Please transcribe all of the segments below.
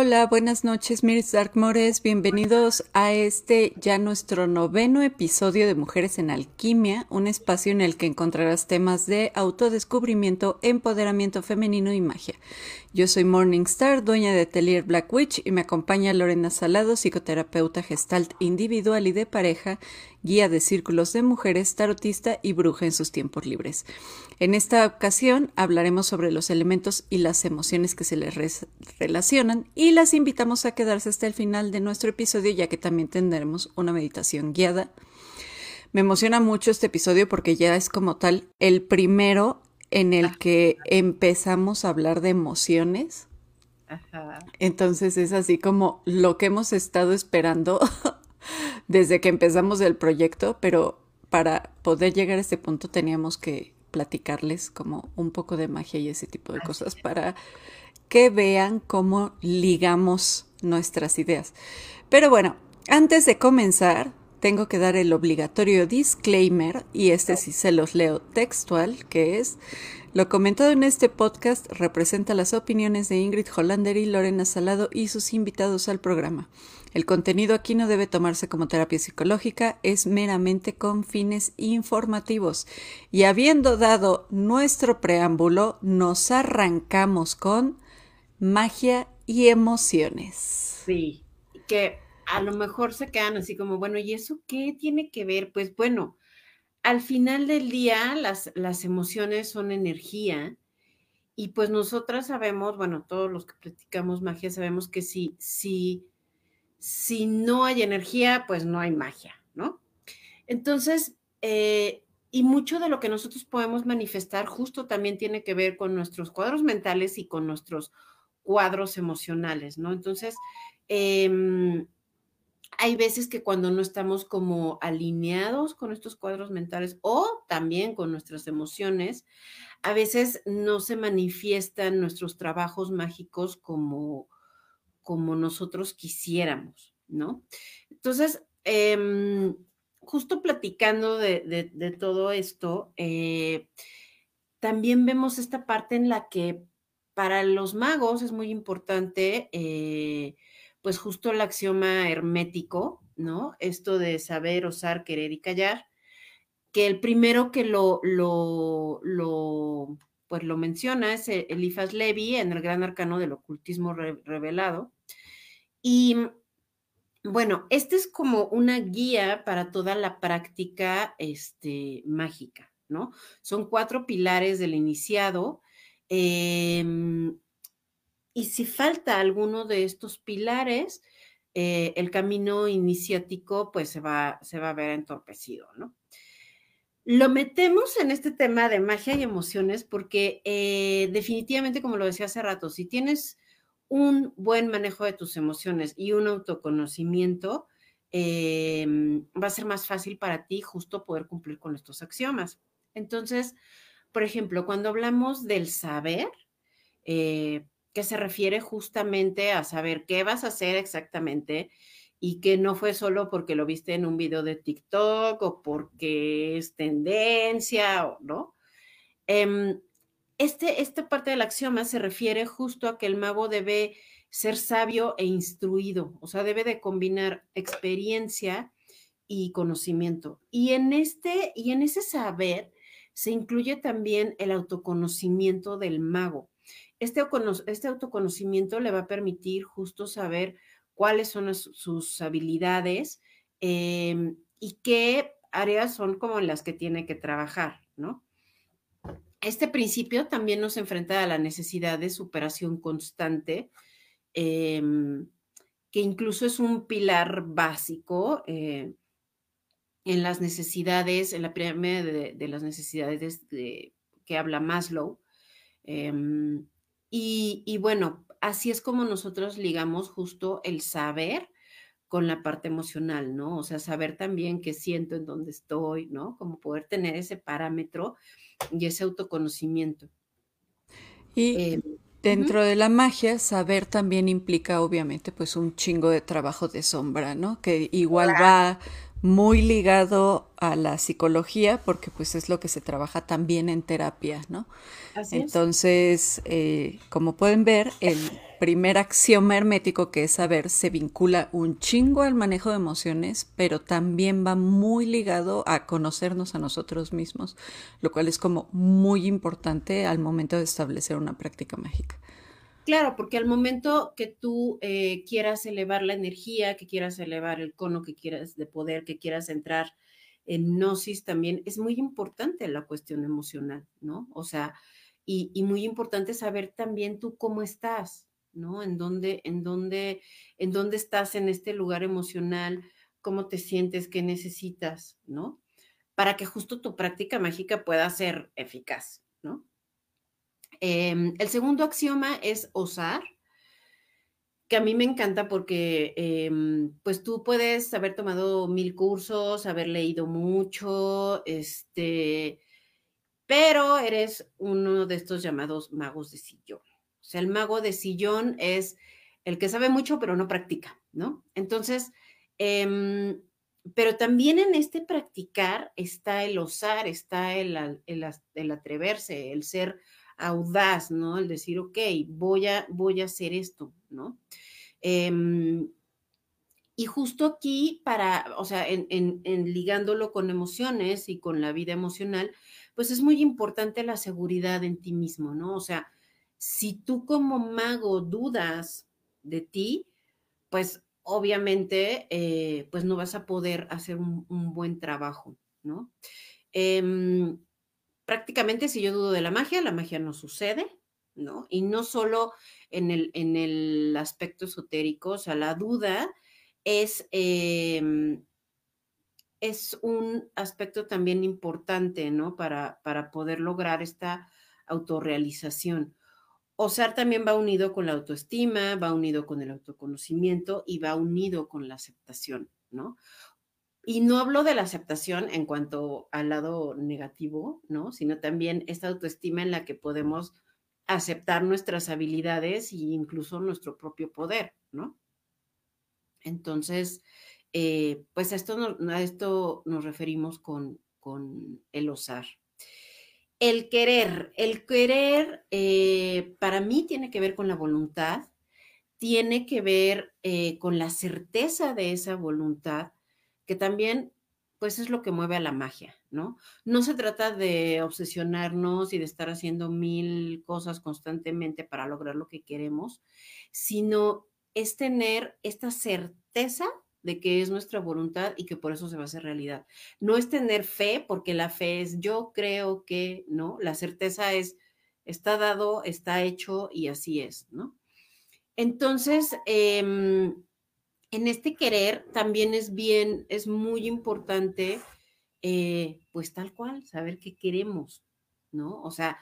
Hola, buenas noches, Mirs Darkmores. Bienvenidos a este ya nuestro noveno episodio de Mujeres en Alquimia, un espacio en el que encontrarás temas de autodescubrimiento, empoderamiento femenino y magia. Yo soy Morningstar, dueña de Atelier Black Witch, y me acompaña Lorena Salado, psicoterapeuta gestalt individual y de pareja, guía de círculos de mujeres, tarotista y bruja en sus tiempos libres. En esta ocasión hablaremos sobre los elementos y las emociones que se les relacionan y las invitamos a quedarse hasta el final de nuestro episodio ya que también tendremos una meditación guiada. Me emociona mucho este episodio porque ya es como tal el primero en el que empezamos a hablar de emociones. Entonces es así como lo que hemos estado esperando desde que empezamos el proyecto, pero para poder llegar a este punto teníamos que platicarles como un poco de magia y ese tipo de cosas para que vean cómo ligamos nuestras ideas. Pero bueno, antes de comenzar, tengo que dar el obligatorio disclaimer, y este sí se los leo textual, que es, lo comentado en este podcast representa las opiniones de Ingrid Hollander y Lorena Salado y sus invitados al programa. El contenido aquí no debe tomarse como terapia psicológica, es meramente con fines informativos. Y habiendo dado nuestro preámbulo, nos arrancamos con magia y emociones. Sí, que a lo mejor se quedan así como, bueno, ¿y eso qué tiene que ver? Pues bueno, al final del día las, las emociones son energía y pues nosotras sabemos, bueno, todos los que practicamos magia sabemos que si, si, si no hay energía, pues no hay magia, ¿no? Entonces, eh, y mucho de lo que nosotros podemos manifestar justo también tiene que ver con nuestros cuadros mentales y con nuestros cuadros emocionales, ¿no? Entonces, eh, hay veces que cuando no estamos como alineados con estos cuadros mentales o también con nuestras emociones, a veces no se manifiestan nuestros trabajos mágicos como, como nosotros quisiéramos, ¿no? Entonces, em, justo platicando de, todo esto, eh, también vemos esta parte en la que para los magos es muy importante eh, pues justo el axioma hermético, ¿no? Esto de saber, osar, querer y callar, que el primero que lo, lo, lo pues lo menciona es Elifas Levi en el Gran Arcano del Ocultismo Revelado. Y bueno, este es como una guía para toda la práctica este, mágica, ¿no? Son cuatro pilares del iniciado. Eh, y si falta alguno de estos pilares, eh, el camino iniciático pues se va, se va a ver entorpecido, ¿no? Lo metemos en este tema de magia y emociones porque eh, definitivamente, como lo decía hace rato, si tienes un buen manejo de tus emociones y un autoconocimiento, em, va a ser más fácil para ti justo poder cumplir con estos axiomas. Entonces, por ejemplo, cuando hablamos del saber, eh, que se refiere justamente a saber qué vas a hacer exactamente y que no fue solo porque lo viste en un video de TikTok o porque es tendencia, o, ¿no? Em, este, esta parte del axioma se refiere justo a que el mago debe ser sabio e instruido, o sea, debe de combinar experiencia y conocimiento. Y en este, y en ese saber se incluye también el autoconocimiento del mago. Este, este, autoconocimiento le va a permitir justo saber cuáles son sus habilidades em, y qué áreas son como las que tiene que trabajar, ¿no? Este principio también nos enfrenta a la necesidad de superación constante, em, que incluso es un pilar básico eh, en las necesidades, en la primera de, las necesidades que habla Maslow. Em, y, bueno, así es como nosotros ligamos justo el saber con la parte emocional, ¿no? O sea, saber también qué siento, en dónde estoy, ¿no? Como poder tener ese parámetro y ese autoconocimiento. Y em, dentro de la magia, saber también implica obviamente pues un chingo de trabajo de sombra, ¿no? Que igual va, muy ligado a la psicología porque pues es lo que se trabaja también en terapia, ¿no? Entonces, eh, como pueden ver, el primer axioma hermético que es saber se vincula un chingo al manejo de emociones, pero también va muy ligado a conocernos a nosotros mismos, lo cual es como muy importante al momento de establecer una práctica mágica. Claro, porque al momento que tú eh, quieras elevar la energía, que quieras elevar el cono, que quieras de poder, que quieras entrar en gnosis también, es muy importante la cuestión emocional, ¿no? O sea, y, muy importante saber también tú cómo estás, ¿no? En dónde, en dónde, en dónde estás en este lugar emocional, cómo te sientes, qué necesitas, ¿no? Para que justo tu práctica mágica pueda ser eficaz, ¿no? Em, el segundo axioma es osar, que a mí me encanta porque em, pues tú puedes haber tomado mil cursos, haber leído mucho, este, pero eres uno de estos llamados magos de sillón. O sea, el mago de sillón es el que sabe mucho pero no practica, ¿no? Entonces, em, pero también en este practicar está el osar, está el, el atreverse, el ser audaz, ¿no? El decir, ok, voy a, voy a hacer esto, ¿no? Em, y justo aquí, para, o sea, en, ligándolo con emociones y con la vida emocional, pues es muy importante la seguridad en ti mismo, ¿no? O sea, si tú como mago dudas de ti, pues obviamente, eh, pues no vas a poder hacer un, buen trabajo, ¿no? Em, prácticamente si yo dudo de la magia, la magia no sucede, ¿no? Y no solo en el, en el aspecto esotérico, o sea, la duda es, em, es un aspecto también importante, ¿no? Para, para poder lograr esta autorrealización. Osar también va unido con la autoestima, va unido con el autoconocimiento y va unido con la aceptación, ¿no? Y no hablo de la aceptación en cuanto al lado negativo, ¿no? Sino también esta autoestima en la que podemos aceptar nuestras habilidades e incluso nuestro propio poder, ¿no? Entonces, eh, pues a esto, esto nos referimos con, con el osar. El querer, el querer eh, para mí tiene que ver con la voluntad, tiene que ver eh, con la certeza de esa voluntad que también pues es lo que mueve a la magia, ¿no? No se trata de obsesionarnos y de estar haciendo mil cosas constantemente para lograr lo que queremos, sino es tener esta certeza de que es nuestra voluntad y que por eso se va a hacer realidad. No es tener fe, porque la fe es yo creo que, ¿no? La certeza es está dado, está hecho y así es, ¿no? Entonces, eh, en este querer también es bien, es muy importante, eh, pues tal cual, saber qué queremos, ¿no? O sea,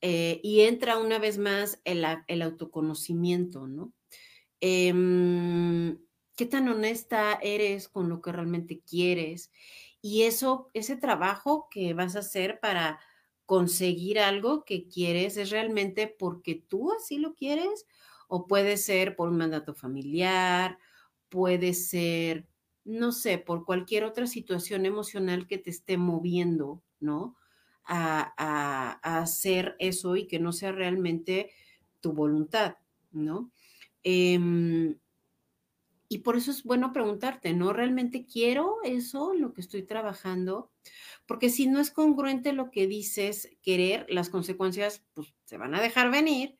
eh, y entra una vez más el, autoconocimiento, ¿no? Em, ¿Qué tan honesta eres con lo que realmente quieres? Y eso, ese trabajo que vas a hacer para conseguir algo que quieres, ¿es realmente porque tú así lo quieres? ¿O puede ser por un mandato familiar? Puede ser, no sé, por cualquier otra situación emocional que te esté moviendo, ¿no? A, hacer eso y que no sea realmente tu voluntad, ¿no? Em, y por eso es bueno preguntarte, ¿no? ¿Realmente quiero eso, lo que estoy trabajando? Porque si no es congruente lo que dices querer, las consecuencias pues, se van a dejar venir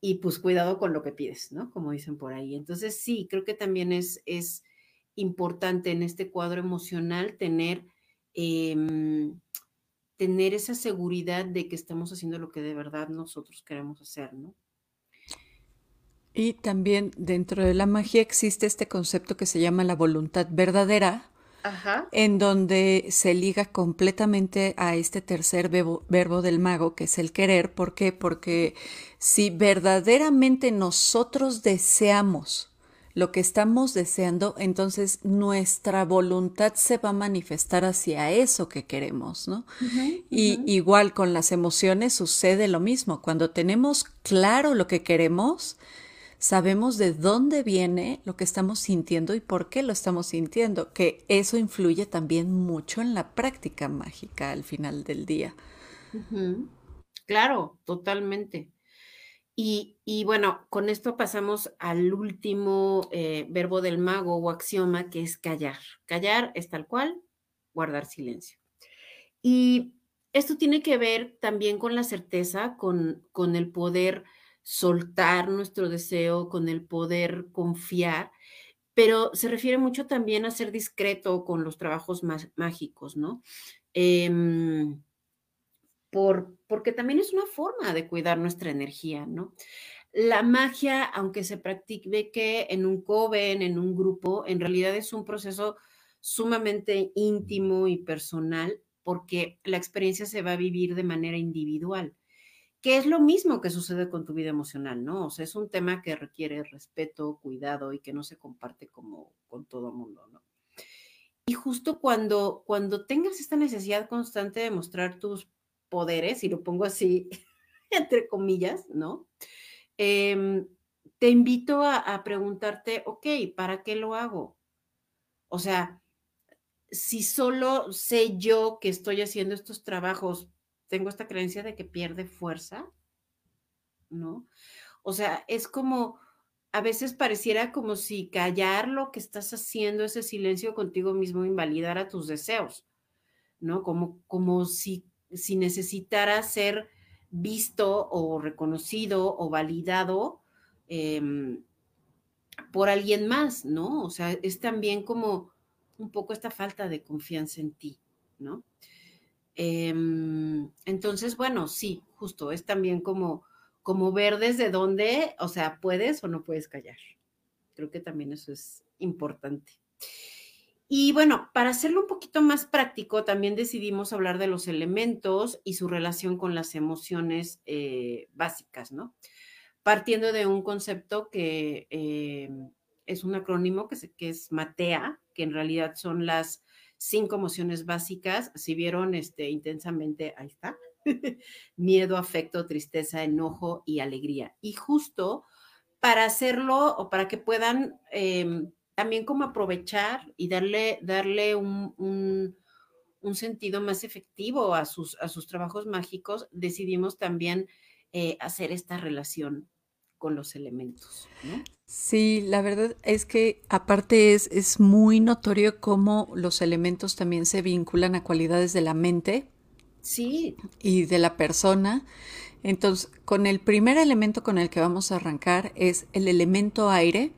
y pues cuidado con lo que pides, ¿no? Como dicen por ahí. Entonces sí, creo que también es, es importante en este cuadro emocional tener, em, tener esa seguridad de que estamos haciendo lo que de verdad nosotros queremos hacer, ¿no? Y también dentro de la magia existe este concepto que se llama la voluntad verdadera, en donde se liga completamente a este tercer verbo, del mago, que es el querer. ¿Por qué? Porque si verdaderamente nosotros deseamos lo que estamos deseando, entonces nuestra voluntad se va a manifestar hacia eso que queremos, ¿no? Y igual con las emociones sucede lo mismo. Cuando tenemos claro lo que queremos, sabemos de dónde viene lo que estamos sintiendo y por qué lo estamos sintiendo, que eso influye también mucho en la práctica mágica al final del día. Claro, totalmente. Y, bueno, con esto pasamos al último eh, verbo del mago o axioma, que es callar. Callar es tal cual, guardar silencio. Y esto tiene que ver también con la certeza, con, con el poder soltar nuestro deseo, con el poder confiar, pero se refiere mucho también a ser discreto con los trabajos mágicos, ¿no? Em, por, porque también es una forma de cuidar nuestra energía, ¿no? La magia, aunque se practique en un coven, en un grupo, en realidad es un proceso sumamente íntimo y personal porque la experiencia se va a vivir de manera individual, que es lo mismo que sucede con tu vida emocional, ¿no? O sea, es un tema que requiere respeto, cuidado y que no se comparte como con todo el mundo, ¿no? Y justo cuando, cuando tengas esta necesidad constante de mostrar tus poderes, y lo pongo así entre comillas, ¿no? Em, te invito a, a preguntarte, ok, ¿para qué lo hago? O sea, si solo sé yo que estoy haciendo estos trabajos, tengo esta creencia de que pierde fuerza, ¿no? O sea, es como, a veces pareciera como si callar lo que estás haciendo, ese silencio contigo mismo, invalidara tus deseos, ¿no? Como, como si, si necesitara ser visto o reconocido o validado em, por alguien más, ¿no? O sea, es también como un poco esta falta de confianza en ti, ¿no? Em, entonces, bueno, sí, justo, es también como, como ver desde dónde, o sea, puedes o no puedes callar. Creo que también eso es importante. Y bueno, para hacerlo un poquito más práctico, también decidimos hablar de los elementos y su relación con las emociones eh, básicas, ¿no? Partiendo de un concepto que em, es un acrónimo que es MATEA, que en realidad son las cinco emociones básicas. Si vieron este, intensamente, ahí está, miedo, afecto, tristeza, enojo y alegría. Y justo para hacerlo o para que puedan em, también como aprovechar y darle, darle un, un, sentido más efectivo a sus, a sus trabajos mágicos, decidimos también eh, hacer esta relación con los elementos. ¿no? Sí, la verdad es que aparte es, es muy notorio cómo los elementos también se vinculan a cualidades de la mente. Sí. Y de la persona. Entonces, con el primer elemento con el que vamos a arrancar es el elemento aire,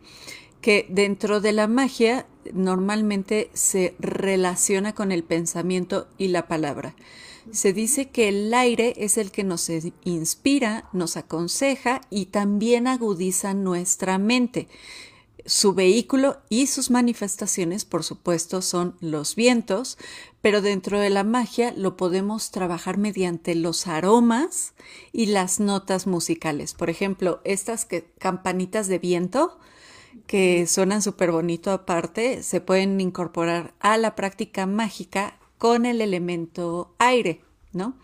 que dentro de la magia normalmente se relaciona con el pensamiento y la palabra. Se dice que el aire es el que nos inspira, nos aconseja y también agudiza nuestra mente. Su vehículo y sus manifestaciones, por supuesto, son los vientos, pero dentro de la magia lo podemos trabajar mediante los aromas y las notas musicales. Por ejemplo, estas campanitas de viento que suenan súper bonito aparte, se pueden incorporar a la práctica mágica con el elemento aire, ¿no?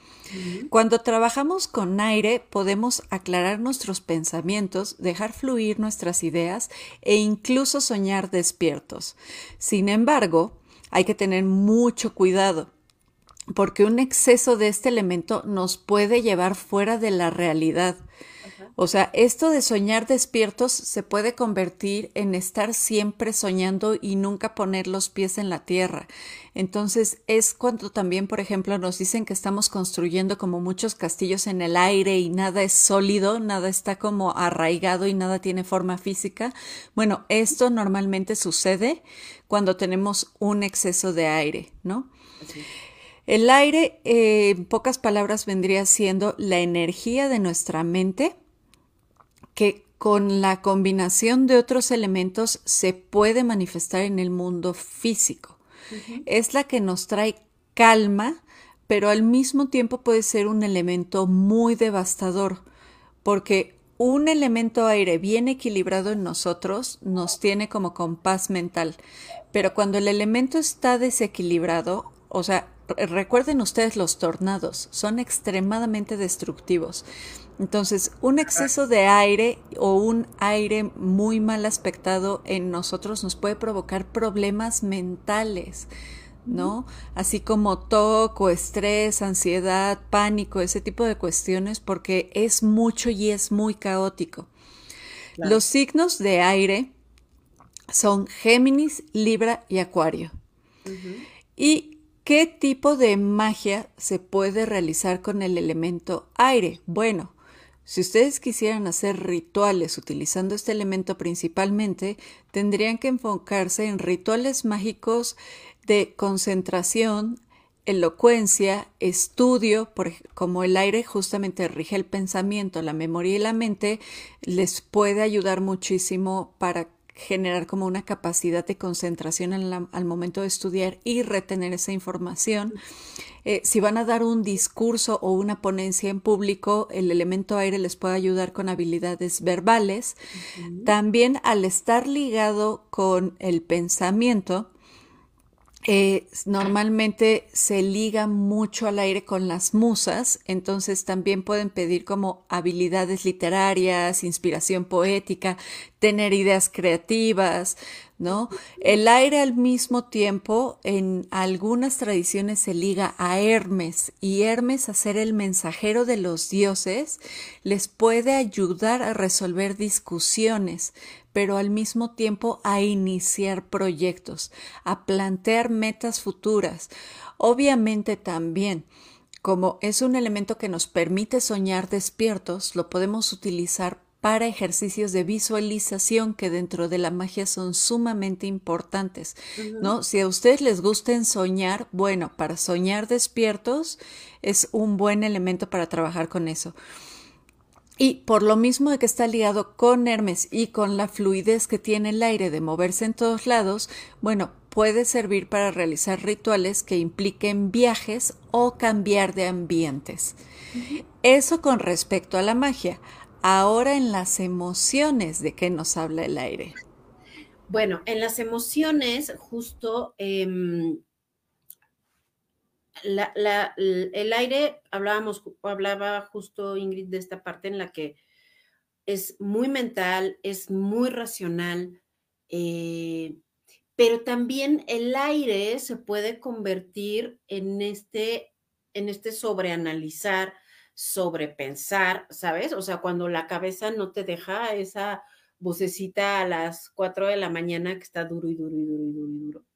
Cuando trabajamos con aire podemos aclarar nuestros pensamientos, dejar fluir nuestras ideas e incluso soñar despiertos. Sin embargo, hay que tener mucho cuidado porque un exceso de este elemento nos puede llevar fuera de la realidad. O sea, esto de soñar despiertos se puede convertir en estar siempre soñando y nunca poner los pies en la tierra. Entonces es cuando también, por ejemplo, nos dicen que estamos construyendo como muchos castillos en el aire y nada es sólido, nada está como arraigado y nada tiene forma física. Bueno, esto normalmente sucede cuando tenemos un exceso de aire, ¿no? El aire, eh, en pocas palabras, vendría siendo la energía de nuestra mente que con la combinación de otros elementos se puede manifestar en el mundo físico. Es la que nos trae calma, pero al mismo tiempo puede ser un elemento muy devastador, porque un elemento aire bien equilibrado en nosotros nos tiene como compás mental, pero cuando el elemento está desequilibrado, o sea, recuerden ustedes los tornados, son extremadamente destructivos. Entonces, un exceso de aire o un aire muy mal aspectado en nosotros nos puede provocar problemas mentales, ¿no? Así como toco, estrés, ansiedad, pánico, ese tipo de cuestiones, porque es mucho y es muy caótico. Los signos de aire son Géminis, Libra y Acuario. ¿Y qué tipo de magia se puede realizar con el elemento aire? Bueno, si ustedes quisieran hacer rituales utilizando este elemento principalmente, tendrían que enfocarse en rituales mágicos de concentración, elocuencia, estudio, como el aire justamente rige el pensamiento, la memoria y la mente, les puede ayudar muchísimo para generar como una capacidad de concentración al momento de estudiar y retener esa información. Eh, si van a dar un discurso o una ponencia en público, el elemento aire les puede ayudar con habilidades verbales. También al estar ligado con el pensamiento, eh, normalmente se liga mucho al aire con las musas, entonces también pueden pedir como habilidades literarias, inspiración poética, tener ideas creativas, ¿no? El aire al mismo tiempo en algunas tradiciones se liga a Hermes y Hermes a ser el mensajero de los dioses les puede ayudar a resolver discusiones, pero al mismo tiempo a iniciar proyectos, a plantear metas futuras. Obviamente también, como es un elemento que nos permite soñar despiertos, lo podemos utilizar para ejercicios de visualización que dentro de la magia son sumamente importantes, ¿no? Si a ustedes les gusta soñar, bueno, para soñar despiertos es un buen elemento para trabajar con eso. Y por lo mismo de que está ligado con Hermes y con la fluidez que tiene el aire de moverse en todos lados, bueno, puede servir para realizar rituales que impliquen viajes o cambiar de ambientes. Eso con respecto a la magia. Ahora en las emociones, ¿de qué nos habla el aire? Bueno, en las emociones, justo el aire, hablábamos, hablaba justo Ingrid de esta parte en la que es muy mental, es muy racional, eh, pero también el aire se puede convertir en este, en este sobreanalizar, sobrepensar, ¿sabes? O sea, cuando la cabeza no te deja esa vocecita a las 4 de la mañana que está duro y duro y duro y duro y duro.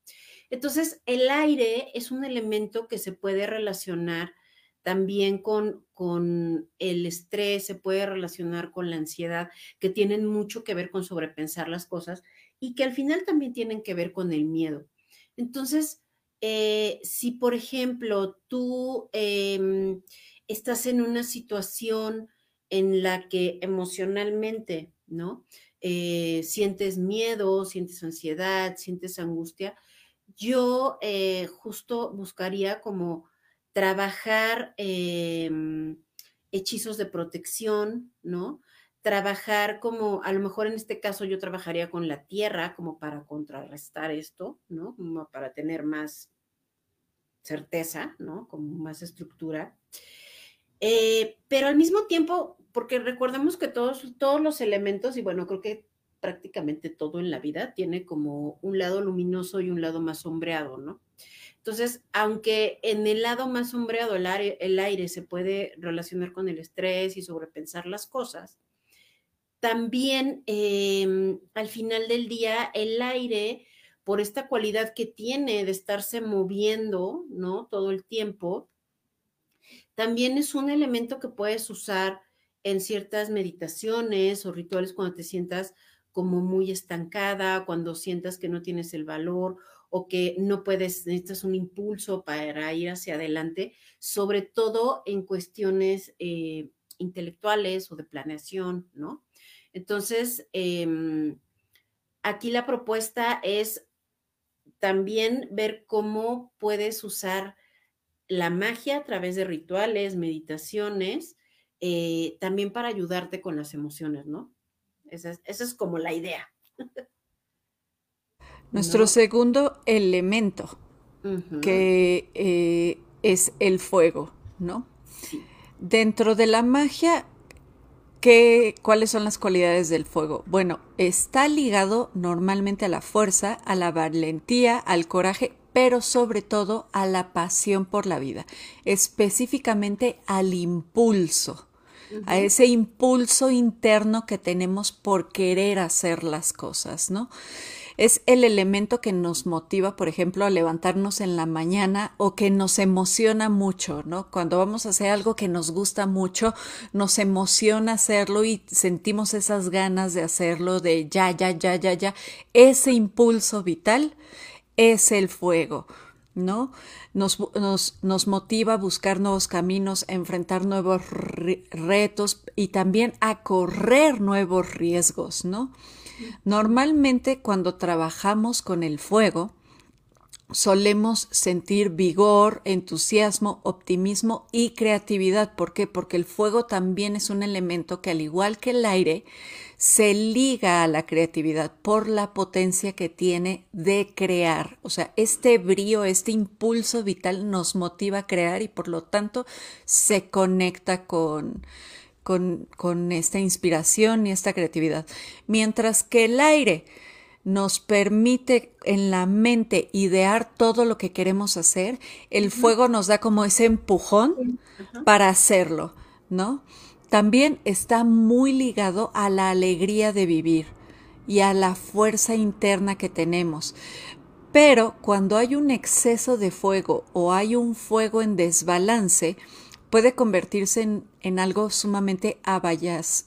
Entonces, el aire es un elemento que se puede relacionar también con, con el estrés, se puede relacionar con la ansiedad, que tienen mucho que ver con sobrepensar las cosas y que al final también tienen que ver con el miedo. Entonces, eh, si por ejemplo tú em, estás en una situación en la que emocionalmente, ¿no? Eh, sientes miedo, sientes ansiedad, sientes angustia, yo eh, justo buscaría como trabajar em, hechizos de protección, ¿no? Trabajar como, a lo mejor en este caso yo trabajaría con la tierra como para contrarrestar esto, ¿no? Como para tener más certeza, ¿no? Como más estructura. Eh, pero al mismo tiempo, porque recordemos que todos, todos los elementos, y bueno, creo que prácticamente todo en la vida tiene como un lado luminoso y un lado más sombreado, ¿no? Entonces, aunque en el lado más sombreado el aire, el aire se puede relacionar con el estrés y sobrepensar las cosas, también em, al final del día el aire, por esta cualidad que tiene de estarse moviendo, ¿no? Todo el tiempo, también es un elemento que puedes usar en ciertas meditaciones o rituales cuando te sientas como muy estancada, cuando sientas que no tienes el valor o que no puedes, necesitas un impulso para ir hacia adelante, sobre todo en cuestiones eh, intelectuales o de planeación, ¿no? Entonces, em, aquí la propuesta es también ver cómo puedes usar la magia a través de rituales, meditaciones, eh, también para ayudarte con las emociones, ¿no? Esa es, como la idea. Nuestro segundo elemento. que eh, es el fuego, ¿no? Dentro de la magia, ¿qué, ¿cuáles son las cualidades del fuego? Bueno, está ligado normalmente a la fuerza, a la valentía, al coraje, pero sobre todo a la pasión por la vida, específicamente al impulso, a ese impulso interno que tenemos por querer hacer las cosas, ¿no? Es el elemento que nos motiva, por ejemplo, a levantarnos en la mañana o que nos emociona mucho, ¿no? Cuando vamos a hacer algo que nos gusta mucho, nos emociona hacerlo y sentimos esas ganas de hacerlo, de ya, ya, ya, ya, ya. Ese impulso vital es el fuego, ¿no? Nos, nos, motiva a buscar nuevos caminos, a enfrentar nuevos retos y también a correr nuevos riesgos, ¿no? Normalmente cuando trabajamos con el fuego, solemos sentir vigor, entusiasmo, optimismo y creatividad. ¿Por qué? Porque el fuego también es un elemento que al igual que el aire, se liga a la creatividad por la potencia que tiene de crear. O sea, este brío, este impulso vital nos motiva a crear y por lo tanto se conecta con, con, con esta inspiración y esta creatividad. Mientras que el aire nos permite en la mente idear todo lo que queremos hacer, el fuego nos da como ese empujón para hacerlo, ¿no? también está muy ligado a la alegría de vivir y a la fuerza interna que tenemos. Pero cuando hay un exceso de fuego o hay un fuego en desbalance, puede convertirse en, algo sumamente abayas,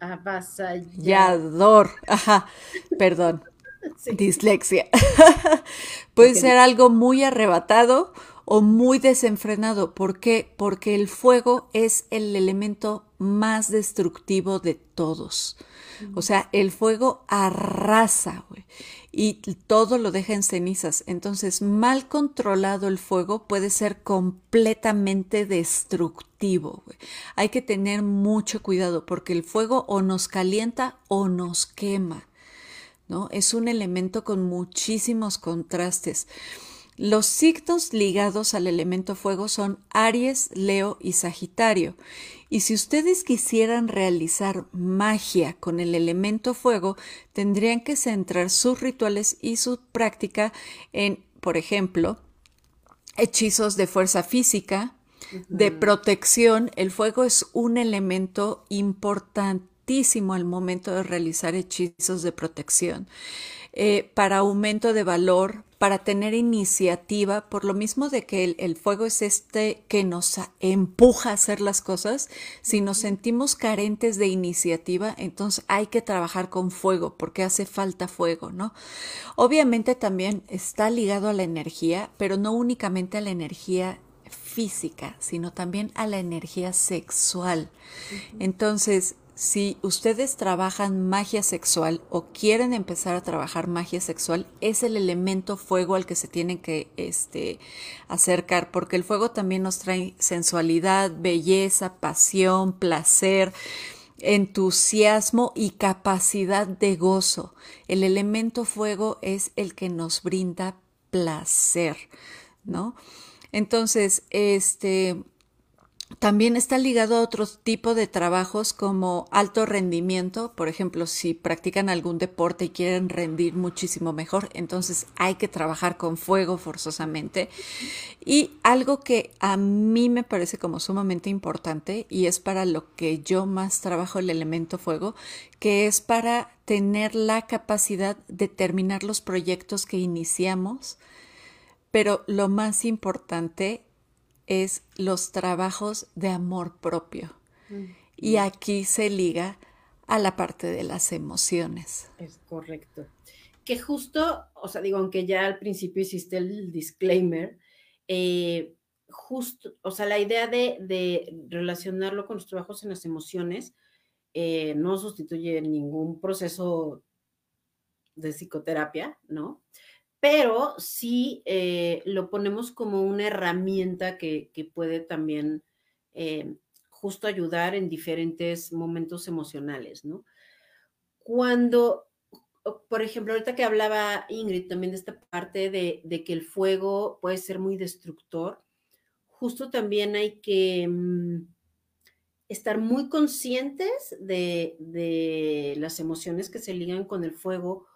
avasallador. Ajá, perdón. Dislexia. puede ser algo muy arrebatado o muy desenfrenado. ¿Por qué? Porque el fuego es el elemento más destructivo de todos. O sea, el fuego arrasa y todo lo deja en cenizas. Entonces, mal controlado el fuego puede ser completamente destructivo. Hay que tener mucho cuidado porque el fuego o nos calienta o nos quema. ¿no? Es un elemento con muchísimos contrastes. Los signos ligados al elemento fuego son Aries, Leo y Sagitario. Y si ustedes quisieran realizar magia con el elemento fuego, tendrían que centrar sus rituales y su práctica en, por ejemplo, hechizos de fuerza física, de protección. El fuego es un elemento importantísimo al momento de realizar hechizos de protección. Eh, para aumento de valor, para tener iniciativa, por lo mismo de que el, fuego es este que nos empuja a hacer las cosas, si nos sentimos carentes de iniciativa, entonces hay que trabajar con fuego porque hace falta fuego, ¿no? Obviamente también está ligado a la energía, pero no únicamente a la energía física, sino también a la energía sexual. Entonces, si ustedes trabajan magia sexual o quieren empezar a trabajar magia sexual, es el elemento fuego al que se tienen que este, acercar, porque el fuego también nos trae sensualidad, belleza, pasión, placer, entusiasmo y capacidad de gozo. El elemento fuego es el que nos brinda placer, ¿no? Entonces, este, también está ligado a otro tipo de trabajos como alto rendimiento. Por ejemplo, si practican algún deporte y quieren rendir muchísimo mejor, entonces hay que trabajar con fuego forzosamente. Y algo que a mí me parece como sumamente importante y es para lo que yo más trabajo el elemento fuego, que es para tener la capacidad de terminar los proyectos que iniciamos. Pero lo más importante es los trabajos de amor propio. Mm. Y aquí se liga a la parte de las emociones. Es correcto. Que justo, o sea, digo, aunque ya al principio hiciste el disclaimer, eh, justo, o sea, la idea de, relacionarlo con los trabajos en las emociones eh, no sustituye ningún proceso de psicoterapia, ¿no? Pero sí eh, lo ponemos como una herramienta que, puede también eh, justo ayudar en diferentes momentos emocionales, ¿no? Cuando por ejemplo, ahorita que hablaba Ingrid también de esta parte de, que el fuego puede ser muy destructor, justo también hay que mm, estar muy conscientes de, de, las emociones que se ligan con el fuego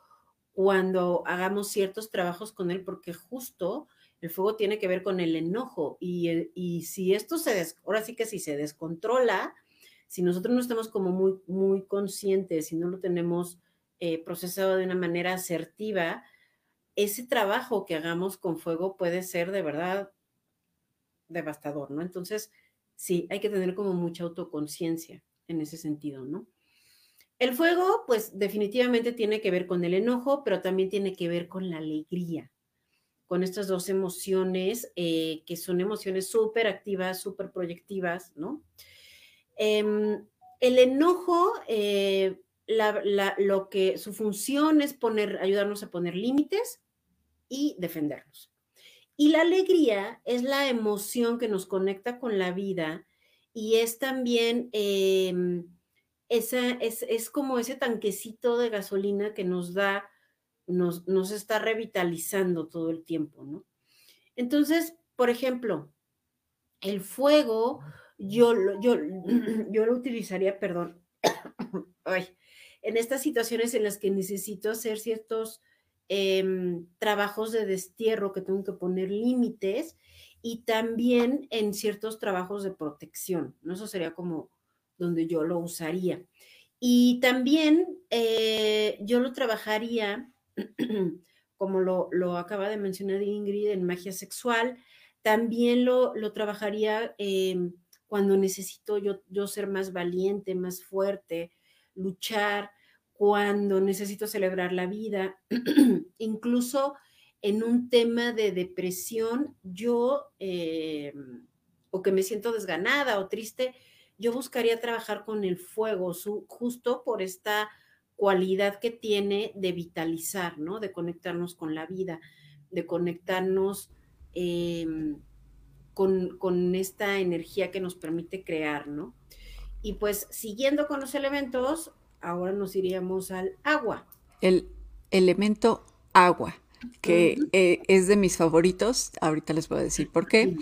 cuando hagamos ciertos trabajos con él, porque justo el fuego tiene que ver con el enojo y, eh, y si esto se, des, ahora sí que si se descontrola, si nosotros no estamos como muy, muy conscientes, si no lo tenemos eh, procesado de una manera asertiva, ese trabajo que hagamos con fuego puede ser de verdad devastador, ¿no? Entonces, sí, hay que tener como mucha autoconciencia en ese sentido, ¿no? El fuego, pues definitivamente tiene que ver con el enojo, pero también tiene que ver con la alegría, con estas dos emociones eh, que son emociones súper activas, súper proyectivas, ¿no? Em, el enojo, eh, lo que su función es poner, ayudarnos a poner límites y defendernos. Y la alegría es la emoción que nos conecta con la vida y es también em, esa, es, como ese tanquecito de gasolina que nos da, nos, nos está revitalizando todo el tiempo, ¿no? Entonces, por ejemplo, el fuego, yo, yo, yo lo utilizaría, perdón, en estas situaciones en las que necesito hacer ciertos em, trabajos de destierro, que tengo que poner límites, y también en ciertos trabajos de protección, ¿no? Eso sería como donde yo lo usaría. Y también eh, yo lo trabajaría, como lo, lo, acaba de mencionar Ingrid, en magia sexual, también lo, lo trabajaría em, cuando necesito yo, yo ser más valiente, más fuerte, luchar, cuando necesito celebrar la vida, incluso en un tema de depresión, yo, em, o que me siento desganada o triste, yo buscaría trabajar con el fuego, su, justo por esta cualidad que tiene de vitalizar, ¿no? De conectarnos con la vida, de conectarnos em, con, con, esta energía que nos permite crear, ¿no? Y pues siguiendo con los elementos, ahora nos iríamos al agua. El elemento agua, que eh, es de mis favoritos, ahorita les voy a decir por qué.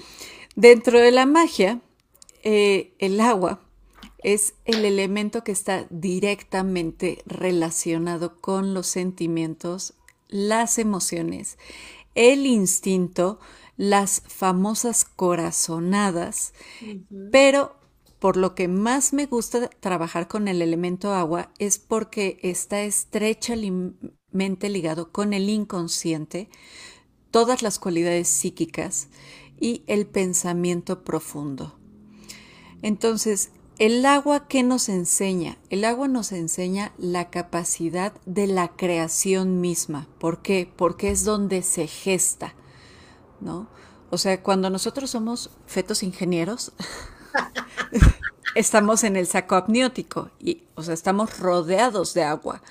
Dentro de la magia, eh, el agua es el elemento que está directamente relacionado con los sentimientos, las emociones, el instinto, las famosas corazonadas, pero por lo que más me gusta trabajar con el elemento agua es porque está estrechamente ligado con el inconsciente, todas las cualidades psíquicas y el pensamiento profundo. Entonces, ¿el agua qué nos enseña? El agua nos enseña la capacidad de la creación misma. ¿Por qué? Porque es donde se gesta, ¿no? O sea, cuando nosotros somos fetos ingenieros, estamos en el saco amniótico y, o sea, estamos rodeados de agua,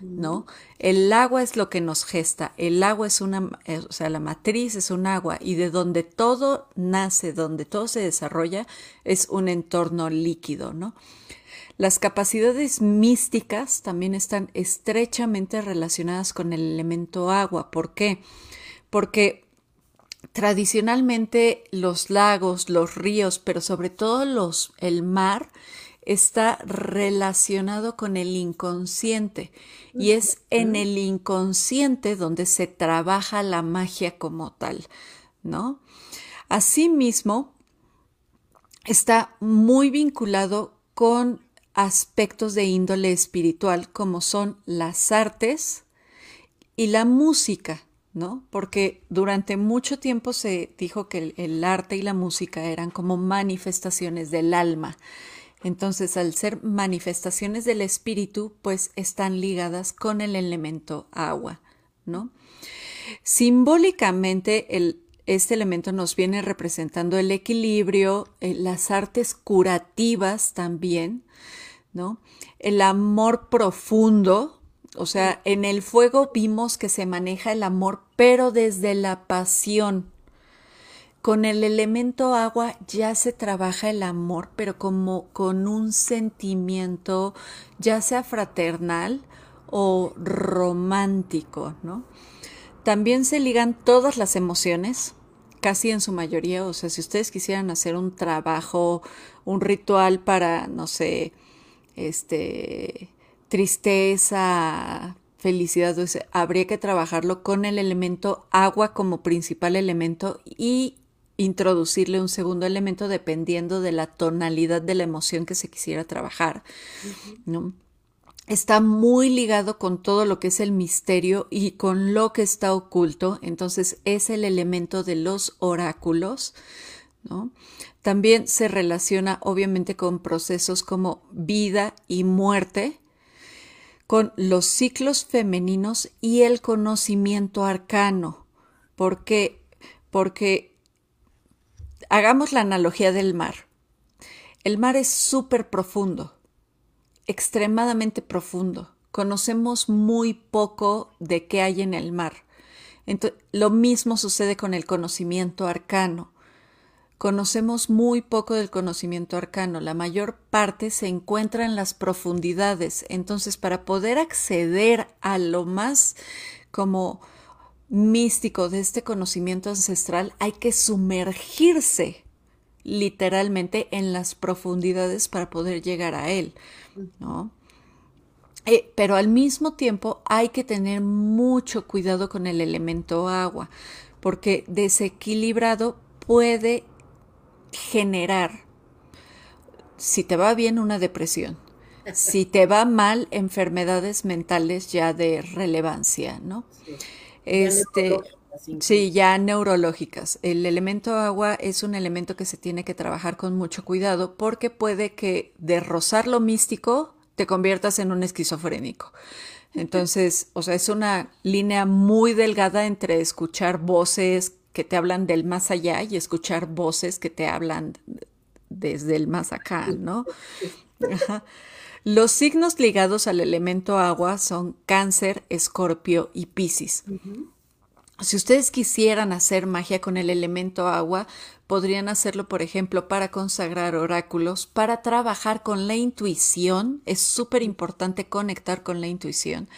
¿no? El agua es lo que nos gesta, el agua es una, eh, o sea, la matriz es un agua y de donde todo nace, donde todo se desarrolla, es un entorno líquido, ¿no? Las capacidades místicas también están estrechamente relacionadas con el elemento agua. ¿Por qué? Porque tradicionalmente los lagos, los ríos, pero sobre todo los, el mar, está relacionado con el inconsciente y es en el inconsciente donde se trabaja la magia como tal, ¿no? Asimismo, está muy vinculado con aspectos de índole espiritual como son las artes y la música. ¿No? Porque durante mucho tiempo se dijo que el, arte y la música eran como manifestaciones del alma. Entonces, al ser manifestaciones del espíritu, pues están ligadas con el elemento agua, ¿no? Simbólicamente, el, este elemento nos viene representando el equilibrio, eh, las artes curativas también, ¿no? El amor profundo, o sea, en el fuego vimos que se maneja el amor, pero desde la pasión. Con el elemento agua ya se trabaja el amor, pero como con un sentimiento ya sea fraternal o romántico, ¿no? También se ligan todas las emociones, casi en su mayoría, o sea, si ustedes quisieran hacer un trabajo, un ritual para, no sé, este, tristeza, felicidad, habría que trabajarlo con el elemento agua como principal elemento y introducirle un segundo elemento dependiendo de la tonalidad de la emoción que se quisiera trabajar, ¿no? Está muy ligado con todo lo que es el misterio y con lo que está oculto, entonces es el elemento de los oráculos, ¿no? También se relaciona obviamente con procesos como vida y muerte, con los ciclos femeninos y el conocimiento arcano. ¿Por qué? Porque hagamos la analogía del mar. El mar es súper profundo, extremadamente profundo. Conocemos muy poco de qué hay en el mar. lo mismo sucede con el conocimiento arcano. Conocemos muy poco del conocimiento arcano. La mayor parte se encuentra en las profundidades. Entonces, para poder acceder a lo más como místico de este conocimiento ancestral, hay que sumergirse literalmente en las profundidades para poder llegar a él, ¿no? Eh, pero al mismo tiempo hay que tener mucho cuidado con el elemento agua, porque desequilibrado puede generar, si te va bien, una depresión, si te va mal, enfermedades mentales ya de relevancia, ¿no? Este, sí, ya neurológicas. El elemento agua es un elemento que se tiene que trabajar con mucho cuidado porque puede que de rozar lo místico te conviertas en un esquizofrénico. Entonces, o sea, es una línea muy delgada entre escuchar voces que te hablan del más allá y escuchar voces que te hablan desde el más acá, ¿no? Los signos ligados al elemento agua son cáncer, escorpio y piscis. Si ustedes quisieran hacer magia con el elemento agua, podrían hacerlo, por ejemplo, para consagrar oráculos, para trabajar con la intuición. Es súper importante conectar con la intuición,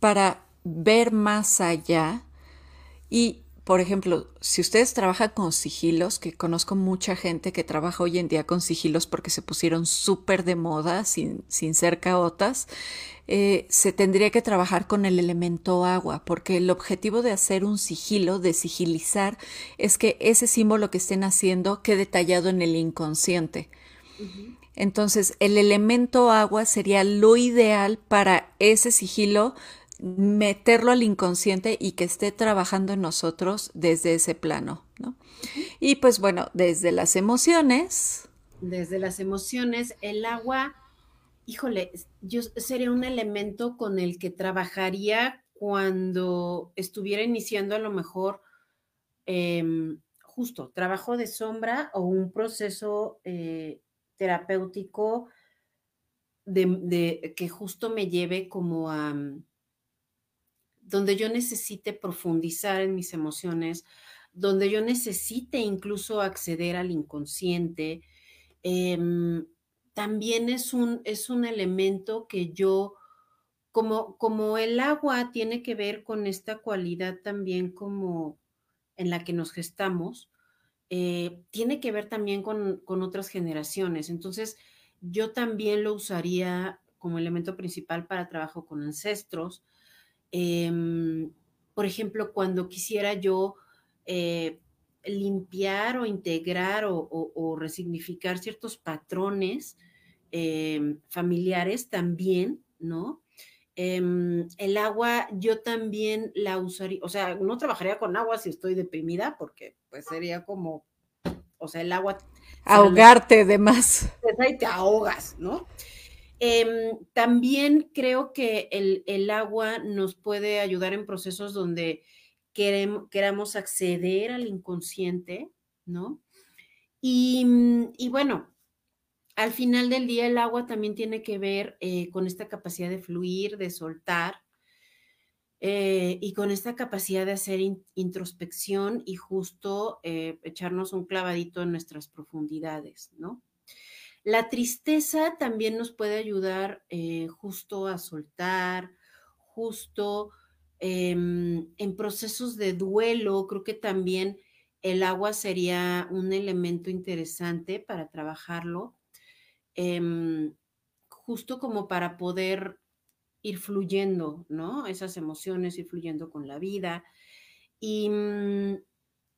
para ver más allá y por ejemplo, si ustedes trabajan con sigilos, que conozco mucha gente que trabaja hoy en día con sigilos porque se pusieron súper de moda sin, sin ser caotas, eh, se tendría que trabajar con el elemento agua, porque el objetivo de hacer un sigilo, de sigilizar, es que ese símbolo que estén haciendo quede detallado en el inconsciente. Entonces, el elemento agua sería lo ideal para ese sigilo meterlo al inconsciente y que esté trabajando en nosotros desde ese plano, ¿no? Y pues bueno, desde las emociones. Desde las emociones, el agua, híjole, yo sería un elemento con el que trabajaría cuando estuviera iniciando a lo mejor em, justo trabajo de sombra o un proceso eh, terapéutico de, que justo me lleve como a donde yo necesite profundizar en mis emociones, donde yo necesite incluso acceder al inconsciente. Em, también es un, es un elemento que yo, como, como el agua tiene que ver con esta cualidad también como en la que nos gestamos, eh, tiene que ver también con, con otras generaciones. Entonces, yo también lo usaría como elemento principal para trabajo con ancestros, Em, por ejemplo, cuando quisiera yo eh, limpiar o integrar o, resignificar ciertos patrones em, familiares también, ¿no? Em, el agua yo también la usaría, o sea, no trabajaría con agua si estoy deprimida porque pues sería como, o sea, el agua... Ahogarte de más. Pues ahí te ahogas, ¿no? Em, también creo que el, agua nos puede ayudar en procesos donde queremos, queramos acceder al inconsciente, ¿no? Y, mm, bueno, al final del día el agua también tiene que ver eh, con esta capacidad de fluir, de soltar, eh, y con esta capacidad de hacer introspección y justo eh, echarnos un clavadito en nuestras profundidades, ¿no? La tristeza también nos puede ayudar eh, justo a soltar, justo em, en procesos de duelo, creo que también el agua sería un elemento interesante para trabajarlo, em, justo como para poder ir fluyendo, ¿no? Esas emociones, ir fluyendo con la vida. Y, mm,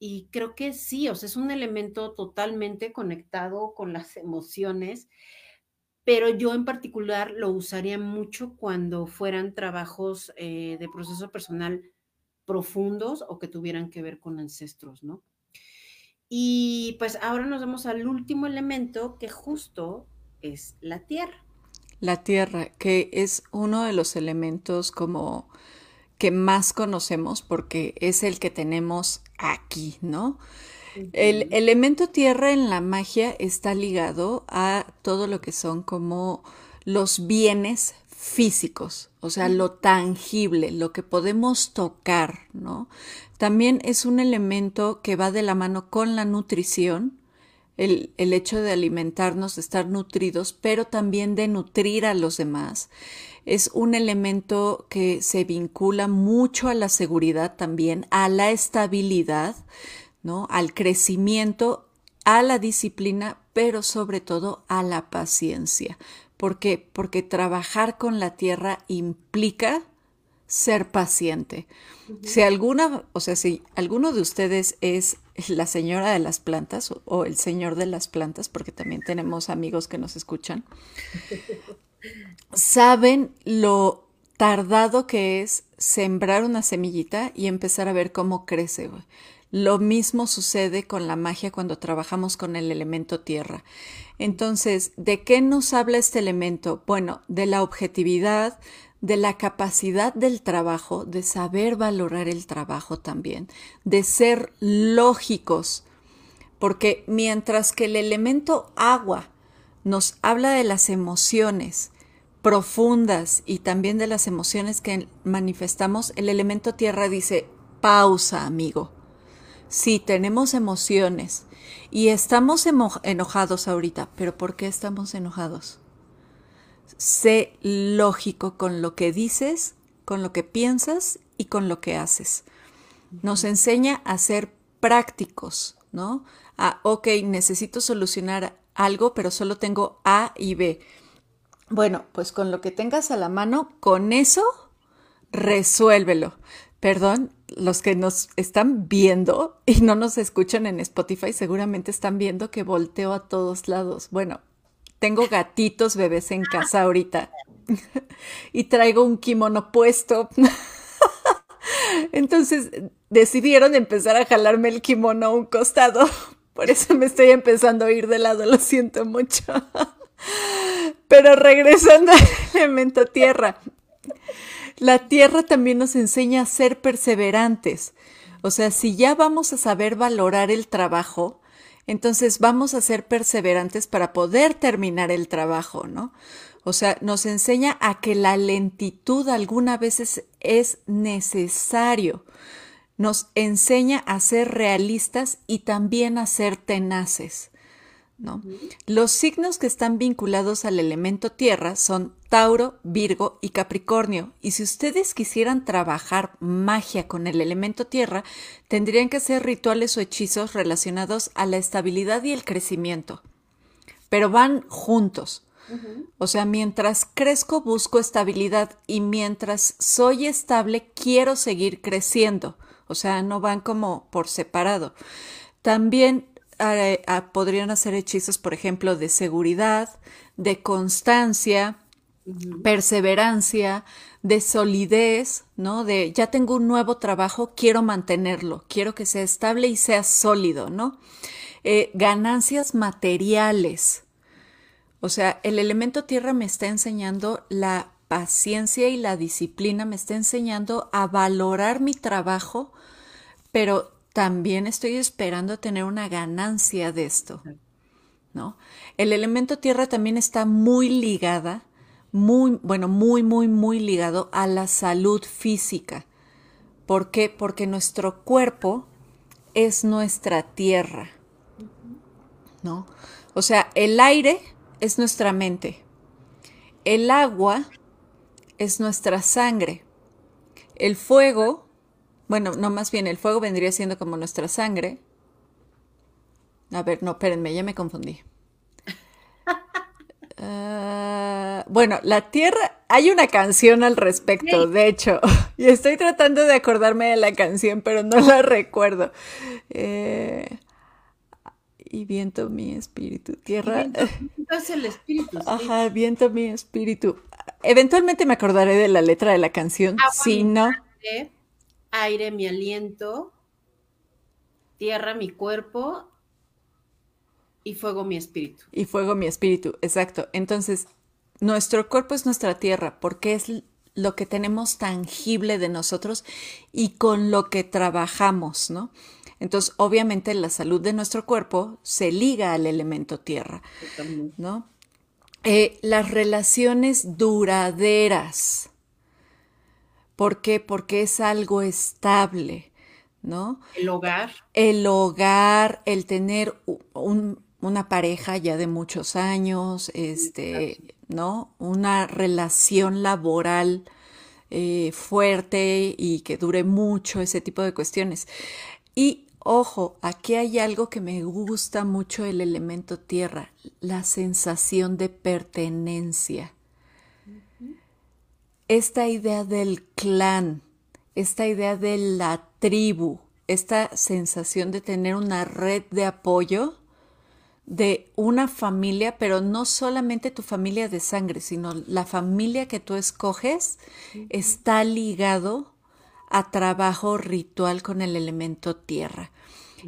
y creo que sí, o sea, es un elemento totalmente conectado con las emociones, pero yo en particular lo usaría mucho cuando fueran trabajos eh, de proceso personal profundos o que tuvieran que ver con ancestros, ¿no? Y pues ahora nos vamos al último elemento que justo es la tierra. La tierra, que es uno de los elementos como que más conocemos porque es el que tenemos aquí, ¿no? El elemento tierra en la magia está ligado a todo lo que son como los bienes físicos, o sea, lo tangible, lo que podemos tocar, ¿no? También es un elemento que va de la mano con la nutrición, el, hecho de alimentarnos, de estar nutridos, pero también de nutrir a los demás. Es un elemento que se vincula mucho a la seguridad también, a la estabilidad, ¿no? Al crecimiento, a la disciplina, pero sobre todo a la paciencia. ¿Por qué? Porque trabajar con la tierra implica ser paciente. Si alguna, o sea, si alguno de ustedes es la señora de las plantas o, el señor de las plantas, porque también tenemos amigos que nos escuchan, saben lo tardado que es sembrar una semillita y empezar a ver cómo crece. Lo mismo sucede con la magia cuando trabajamos con el elemento tierra. Entonces, ¿de qué nos habla este elemento? Bueno, de la objetividad, de la capacidad del trabajo, de saber valorar el trabajo también, de ser lógicos, porque mientras que el elemento agua nos habla de las emociones profundas y también de las emociones que manifestamos, el elemento tierra dice, pausa, amigo. Sí, tenemos emociones y estamos enojados ahorita, pero ¿por qué estamos enojados? sé lógico con lo que dices, con lo que piensas y con lo que haces. Nos enseña a ser prácticos, ¿no? A, ok, necesito solucionar algo, pero solo tengo A y B. Bueno, pues con lo que tengas a la mano, con eso, resuélvelo. Perdón, los que nos están viendo y no nos escuchan en Spotify seguramente están viendo que volteo a todos lados. Bueno, tengo gatitos bebés en casa ahorita y traigo un kimono puesto. Entonces decidieron empezar a jalarme el kimono a un costado. Por eso me estoy empezando a ir de lado, lo siento mucho. Pero regresando al elemento tierra. La tierra también nos enseña a ser perseverantes. O sea, si ya vamos a saber valorar el trabajo, entonces vamos a ser perseverantes para poder terminar el trabajo, ¿no? O sea, nos enseña a que la lentitud algunas veces es necesario. Nos enseña a ser realistas y también a ser tenaces. Los signos que están vinculados al elemento tierra son Tauro, Virgo y Capricornio. Y si ustedes quisieran trabajar magia con el elemento tierra, tendrían que hacer rituales o hechizos relacionados a la estabilidad y el crecimiento. Pero van juntos. O sea, mientras crezco busco estabilidad y mientras soy estable quiero seguir creciendo. O sea, no van como por separado. También podrían hacer hechizos, por ejemplo, de seguridad, de constancia, perseverancia, de solidez, ¿no? De ya tengo un nuevo trabajo, quiero mantenerlo, quiero que sea estable y sea sólido, ¿no? Eh, ganancias materiales. O sea, el elemento tierra me está enseñando la paciencia y la disciplina, me está enseñando a valorar mi trabajo, pero también estoy esperando tener una ganancia de esto, ¿no? El elemento tierra también está muy ligada, muy, bueno, muy, muy, muy ligado a la salud física. ¿Por qué? Porque nuestro cuerpo es nuestra tierra, ¿no? O sea, el aire es nuestra mente, el agua es nuestra sangre El fuego, bueno, no más bien el fuego vendría siendo como nuestra sangre. A ver, no, espérenme, ya me confundí. Ah, bueno, la Tierra, hay una canción al respecto, de hecho, y estoy tratando de acordarme de la canción, pero no la recuerdo. Eh, y viento mi espíritu, tierra. Es el espíritu. Ajá, viento mi espíritu. Eventualmente me acordaré de la letra de la canción, si no. Aire mi aliento, tierra mi cuerpo y fuego mi espíritu. Y fuego mi espíritu, exacto. Entonces, nuestro cuerpo es nuestra tierra porque es lo que tenemos tangible de nosotros y con lo que trabajamos, ¿no? Entonces, obviamente, la salud de nuestro cuerpo se liga al elemento tierra, ¿no? Eh, las relaciones duraderas. ¿Por qué? Porque es algo estable, ¿no? El hogar. El hogar, el tener un, una pareja ya de muchos años, este, ¿no? Una relación laboral eh, fuerte y que dure mucho, ese tipo de cuestiones. Y ojo, aquí hay algo que me gusta mucho el elemento tierra, la sensación de pertenencia. Esta idea del clan, esta idea de la tribu, esta sensación de tener una red de apoyo de una familia, pero no solamente tu familia de sangre, sino la familia que tú escoges está ligado a trabajo ritual con el elemento tierra.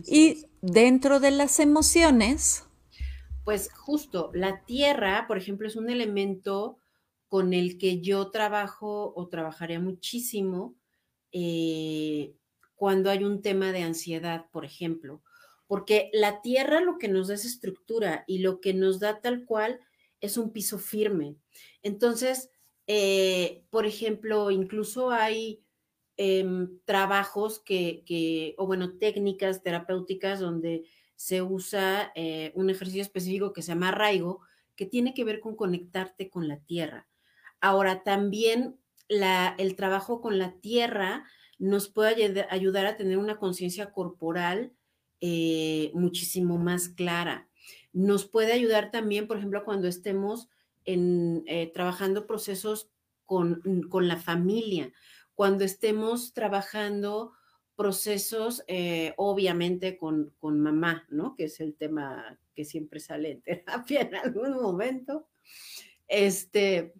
y dentro de las emociones... Pues justo, la tierra, por ejemplo, es un elemento con el que yo trabajo o trabajaría muchísimo eh, cuando hay un tema de ansiedad, por ejemplo porque la tierra lo que nos da es estructura y lo que nos da tal cual es un piso firme. Entonces, eh, por ejemplo, incluso hay em, trabajos que, o bueno, técnicas terapéuticas donde se usa eh, un ejercicio específico que se llama arraigo, que tiene que ver con conectarte con la tierra. Ahora, también el trabajo con la tierra nos puede ayudar a tener una conciencia corporal eh, muchísimo más clara. Nos puede ayudar también, por ejemplo, cuando estemos en, eh, trabajando procesos con, con, la familia, cuando estemos trabajando procesos, eh, obviamente, con, con, mamá, ¿no? Que es el tema que siempre sale en terapia en algún momento. Este,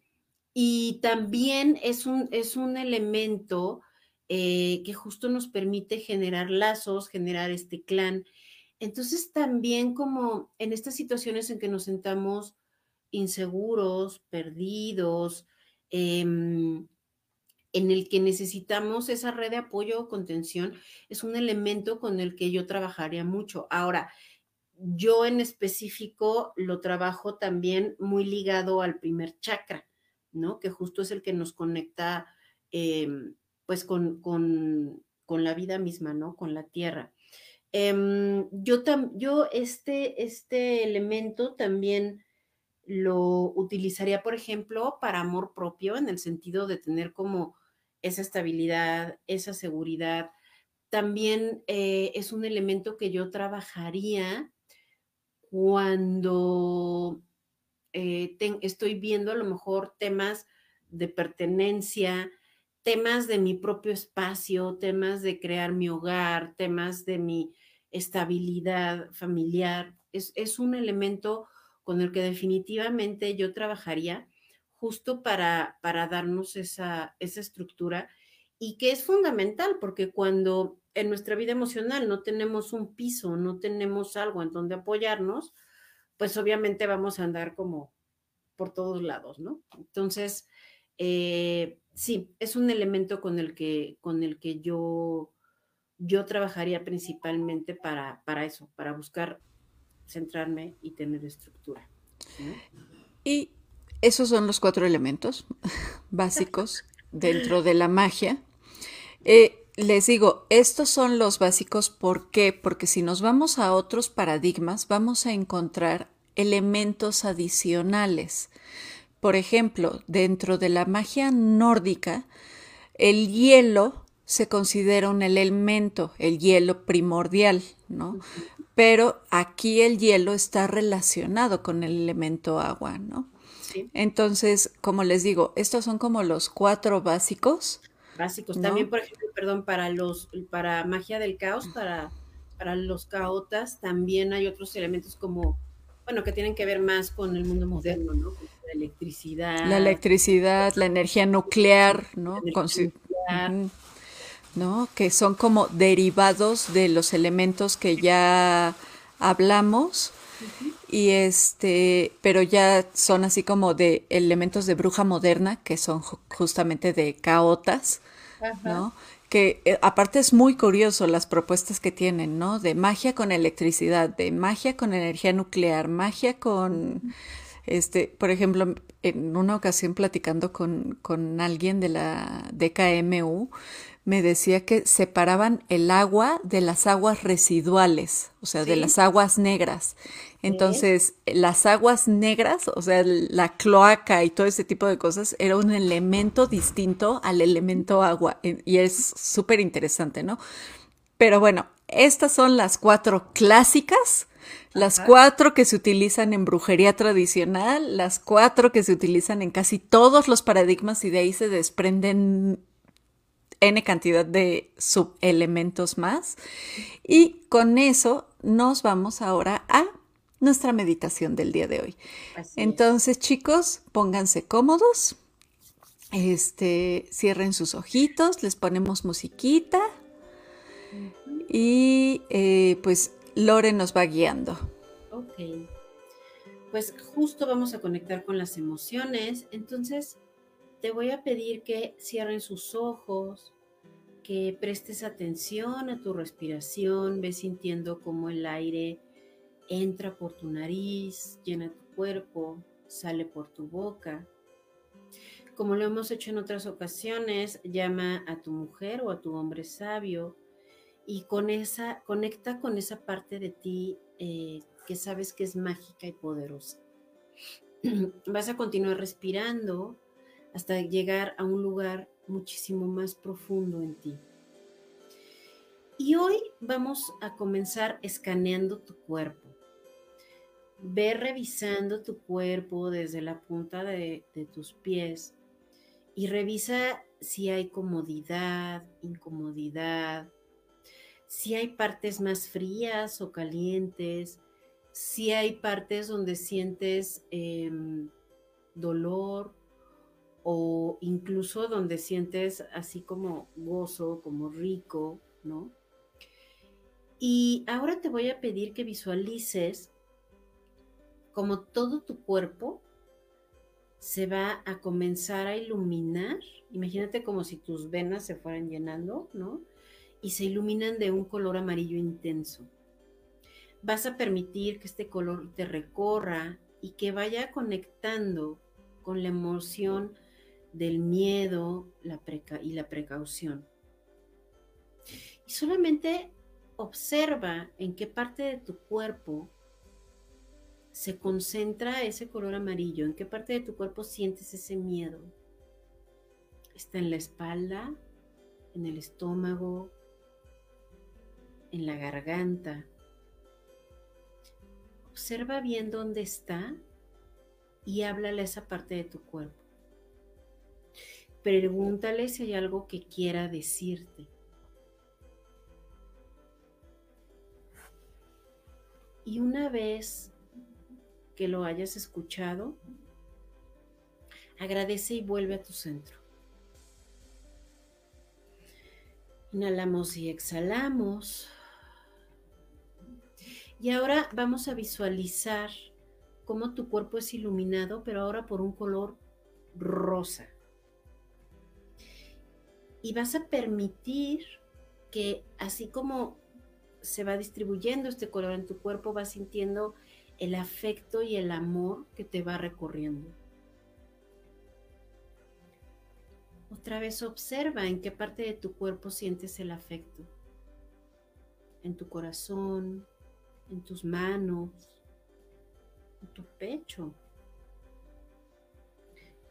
y también es un, es un elemento eh, que justo nos permite generar lazos, generar este clan. Entonces también como en estas situaciones en que nos sentamos inseguros, perdidos, em, en el que necesitamos esa red de apoyo o contención, es un elemento con el que yo trabajaría mucho. Ahora, yo en específico lo trabajo también muy ligado al primer chakra, ¿no? Que justo es el que nos conecta em, pues con, la vida misma, ¿no? Con la tierra. Em, yo, yo este, este elemento también lo utilizaría, por ejemplo, para amor propio, en el sentido de tener como esa estabilidad, esa seguridad. También eh, es un elemento que yo trabajaría cuando eh, estoy viendo a lo mejor temas de pertenencia, temas de mi propio espacio, temas de crear mi hogar, temas de mi estabilidad familiar. Es, un elemento con el que definitivamente yo trabajaría justo para, para darnos esa, esa estructura y que es fundamental porque cuando en nuestra vida emocional no tenemos un piso, no tenemos algo en donde apoyarnos, pues obviamente vamos a andar como por todos lados, ¿no? Entonces, eh, sí, es un elemento con el que, con el que yo, yo trabajaría principalmente para, para eso, para buscar centrarme y tener estructura. Y esos son los cuatro elementos básicos dentro de la magia. Eh, les digo, estos son los básicos, ¿por qué? Porque si nos vamos a otros paradigmas, vamos a encontrar elementos adicionales. Por ejemplo, dentro de la magia nórdica, el hielo se considera un elemento, el hielo primordial, ¿no? Pero aquí el hielo está relacionado con el elemento agua, ¿no? Sí. Entonces, como les digo, estos son como los cuatro básicos. Básicos. También, por ejemplo, perdón, para los, para magia del caos, para, para los caotas, también hay otros elementos como, bueno, que tienen que ver más con el mundo moderno, ¿no? La electricidad. La electricidad, la energía nuclear, ¿no? nuclear. ¿no? Que son como derivados de los elementos que ya hablamos. Y este, pero ya son así como de elementos de bruja moderna, que son justamente de caotas, ¿no? Que eh, aparte es muy curioso las propuestas que tienen, ¿no? De magia con electricidad, de magia con energía nuclear, magia con, este, por ejemplo, en una ocasión platicando con, con alguien de la DKMU, me decía que separaban el agua de las aguas residuales, o sea, de las aguas negras. Entonces, las aguas negras, o sea, la cloaca y todo ese tipo de cosas, era un elemento distinto al elemento agua. Y es súper interesante, ¿no? Pero bueno, estas son las cuatro clásicas, las cuatro que se utilizan en brujería tradicional, las cuatro que se utilizan en casi todos los paradigmas y de ahí se desprenden N cantidad de subelementos más. Y con eso nos vamos ahora a nuestra meditación del día de hoy. Entonces, chicos, pónganse cómodos. Este, cierren sus ojitos, les ponemos musiquita y eh, pues Lore nos va guiando. Ok. Pues justo vamos a conectar con las emociones. Entonces, te voy a pedir que cierren sus ojos, que prestes atención a tu respiración, ve sintiendo cómo el aire entra por tu nariz, llena tu cuerpo, sale por tu boca. Como lo hemos hecho en otras ocasiones, llama a tu mujer o a tu hombre sabio y con esa, conecta con esa parte de ti eh, que sabes que es mágica y poderosa. Vas a continuar respirando hasta llegar a un lugar muchísimo más profundo en ti. Y hoy vamos a comenzar escaneando tu cuerpo. Ve revisando tu cuerpo desde la punta de, tus pies y revisa si hay comodidad, incomodidad, si hay partes más frías o calientes, si hay partes donde sientes em, dolor o incluso donde sientes así como gozo, como rico, ¿no? Y ahora te voy a pedir que visualices como todo tu cuerpo se va a comenzar a iluminar. Imagínate como si tus venas se fueran llenando, ¿no? Y se iluminan de un color amarillo intenso. Vas a permitir que este color te recorra y que vaya conectando con la emoción del miedo la y la precaución. Y solamente observa en qué parte de tu cuerpo se concentra ese color amarillo, en qué parte de tu cuerpo sientes ese miedo. Está en la espalda, en el estómago, en la garganta. Observa bien dónde está y háblale a esa parte de tu cuerpo. Pregúntale si hay algo que quiera decirte. Y una vez que lo hayas escuchado, agradece y vuelve a tu centro. Inhalamos y exhalamos. Y ahora vamos a visualizar cómo tu cuerpo es iluminado, pero ahora por un color rosa y vas a permitir que así como se va distribuyendo este color en tu cuerpo, vas sintiendo el afecto y el amor que te va recorriendo. Otra vez observa en qué parte de tu cuerpo sientes el afecto. En tu corazón, en tus manos, en tu pecho.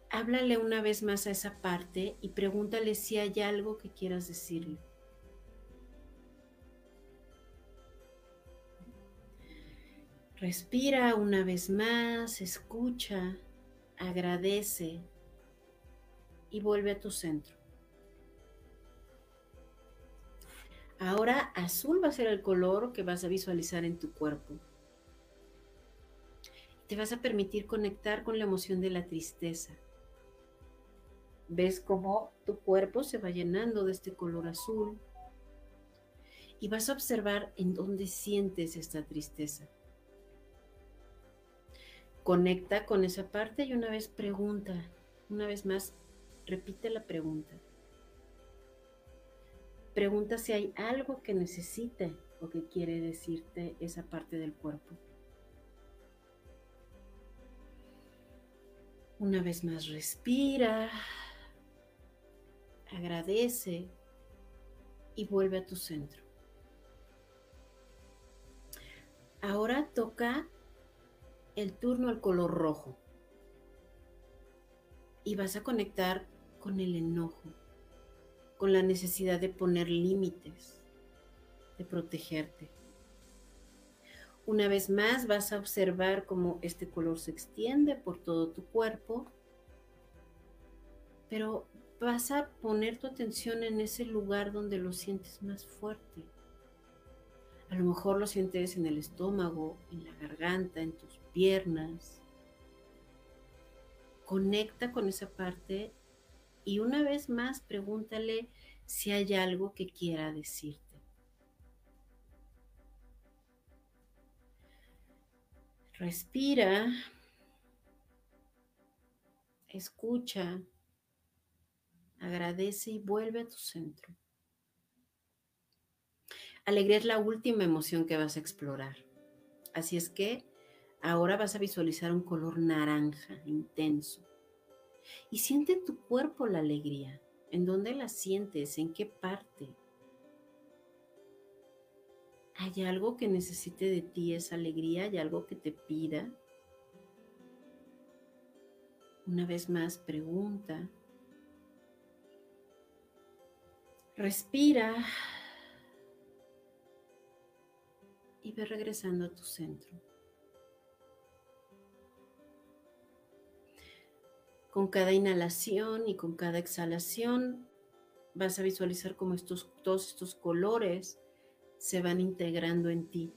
háblale una vez más a esa parte y pregúntale si hay algo que quieras decirle. Respira una vez más, escucha, agradece y vuelve a tu centro. Ahora azul va a ser el color que vas a visualizar en tu cuerpo. Te vas a permitir conectar con la emoción de la tristeza. Ves cómo tu cuerpo se va llenando de este color azul y vas a observar en dónde sientes esta tristeza. Conecta con esa parte y una vez pregunta, una vez más, repite la pregunta. Pregunta si hay algo que necesite o que quiere decirte esa parte del cuerpo. Una vez más respira, agradece y vuelve a tu centro. Ahora toca el turno al color rojo y vas a conectar con el enojo con la necesidad de poner límites, de protegerte. Una vez más vas a observar cómo este color se extiende por todo tu cuerpo, pero vas a poner tu atención en ese lugar donde lo sientes más fuerte. A lo mejor lo sientes en el estómago, en la garganta, en tus piernas. Conecta con esa parte y una vez más pregúntale si hay algo que quiera decirte. Respira, escucha, agradece y vuelve a tu centro. Alegría es la última emoción que vas a explorar. Así es que ahora vas a visualizar un color naranja intenso y siente en tu cuerpo la alegría. ¿En dónde la sientes? ¿En qué parte? ¿Hay algo que necesite de ti esa alegría? ¿Hay algo que te pida? Una vez más, pregunta. Respira y ve regresando a tu centro. Con cada inhalación y con cada exhalación vas a visualizar cómo estos, todos estos colores se van integrando en ti.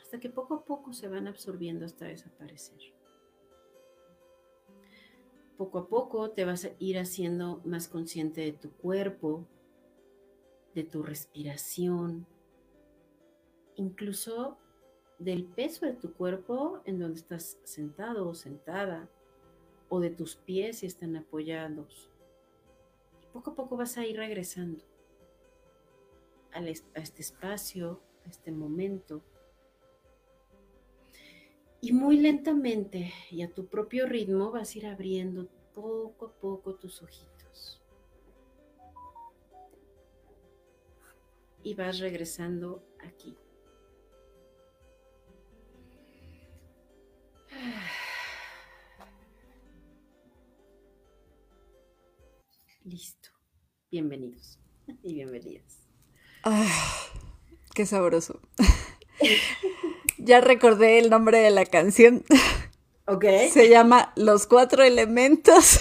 Hasta que poco a poco se van absorbiendo hasta desaparecer. Poco a poco te vas a ir haciendo más consciente de tu cuerpo, de tu respiración, incluso del peso de tu cuerpo en donde estás sentado o sentada, o de tus pies si están apoyados. Y poco a poco vas a ir regresando a este espacio, a este momento. Y muy lentamente y a tu propio ritmo vas a ir abriendo poco a poco tus ojitos. Y vas regresando aquí. Listo. Bienvenidos y bienvenidas. Ah, qué sabroso. ya recordé el nombre de la canción. Ok. Se llama Los Cuatro Elementos.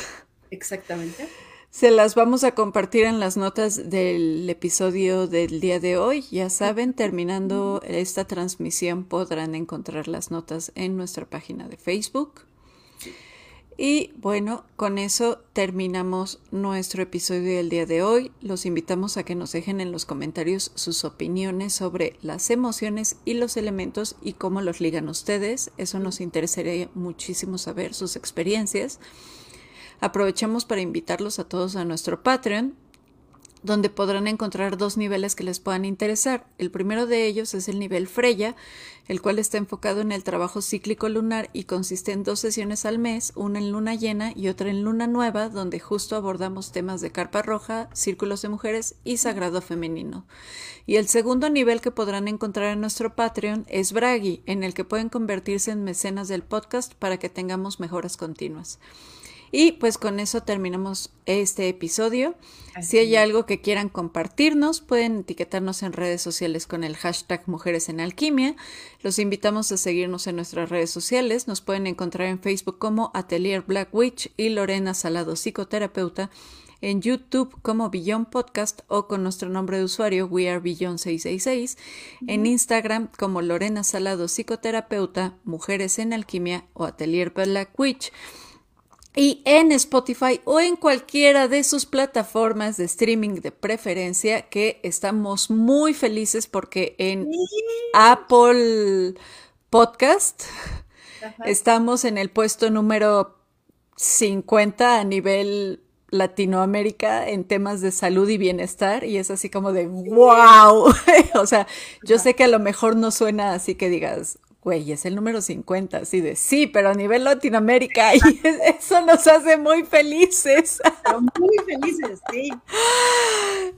Exactamente. Se las vamos a compartir en las notas del episodio del día de hoy. Ya saben, terminando esta transmisión podrán encontrar las notas en nuestra página de Facebook. Y bueno, con eso terminamos nuestro episodio del día de hoy. Los invitamos a que nos dejen en los comentarios sus opiniones sobre las emociones y los elementos y cómo los ligan ustedes. Eso nos interesaría muchísimo saber sus experiencias. Aprovechamos para invitarlos a todos a nuestro Patreon, donde podrán encontrar dos niveles que les puedan interesar. El primero de ellos es el nivel Freya, el cual está enfocado en el trabajo cíclico lunar y consiste en dos sesiones al mes, una en luna llena y otra en luna nueva, donde justo abordamos temas de carpa roja, círculos de mujeres y sagrado femenino. Y el segundo nivel que podrán encontrar en nuestro Patreon es Bragi, en el que pueden convertirse en mecenas del podcast para que tengamos mejoras continuas. Y pues con eso terminamos este episodio. si hay algo que quieran compartirnos, pueden etiquetarnos en redes sociales con el hashtag Mujeres en Alquimia. Los invitamos a seguirnos en nuestras redes sociales. Nos pueden encontrar en Facebook como Atelier Black Witch y Lorena Salado Psicoterapeuta. En YouTube como Billon Podcast o con nuestro nombre de usuario We Are Billon 666. En Instagram como Lorena Salado Psicoterapeuta, Mujeres en Alquimia o Atelier Black Witch y en Spotify o en cualquiera de sus plataformas de streaming de preferencia que estamos muy felices porque en Apple Podcast estamos en el puesto número 50 a nivel Latinoamérica en temas de salud y bienestar y es así como de wow. o sea, yo sé que a lo mejor no suena así que digas, güey, es el número 50, así de sí, pero a nivel Latinoamérica y eso nos hace muy felices. Muy felices, sí.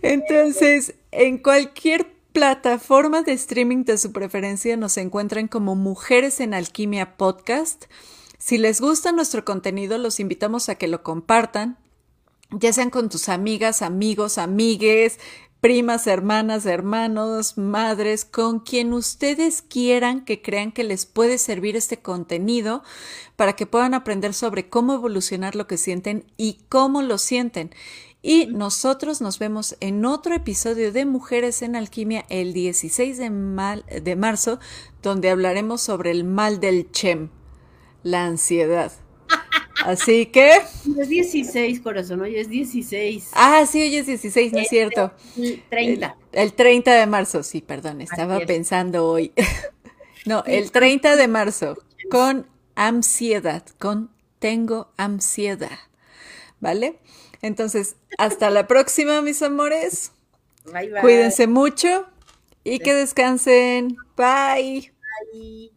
Entonces, en cualquier plataforma de streaming de su preferencia nos encuentran como Mujeres en Alquimia Podcast. Si les gusta nuestro contenido, los invitamos a que lo compartan, ya sean con tus amigas, amigos, amigues, primas, hermanas, hermanos, madres, con quien ustedes quieran que crean que les puede servir este contenido para que puedan aprender sobre cómo evolucionar lo que sienten y cómo lo sienten. Y nosotros nos vemos en otro episodio de Mujeres en Alquimia el 16 de, de marzo, donde hablaremos sobre el mal del Chem, la ansiedad. Así que. Es 16, corazón, hoy es 16. Ah, sí, hoy es 16, no es cierto. El 30. El, 30 de marzo, sí, perdón, estaba pensando hoy. no, el 30 de marzo, con ansiedad, con tengo ansiedad. ¿Vale? Entonces, hasta la próxima, mis amores. Bye, bye. Cuídense mucho y que descansen. Bye. Bye.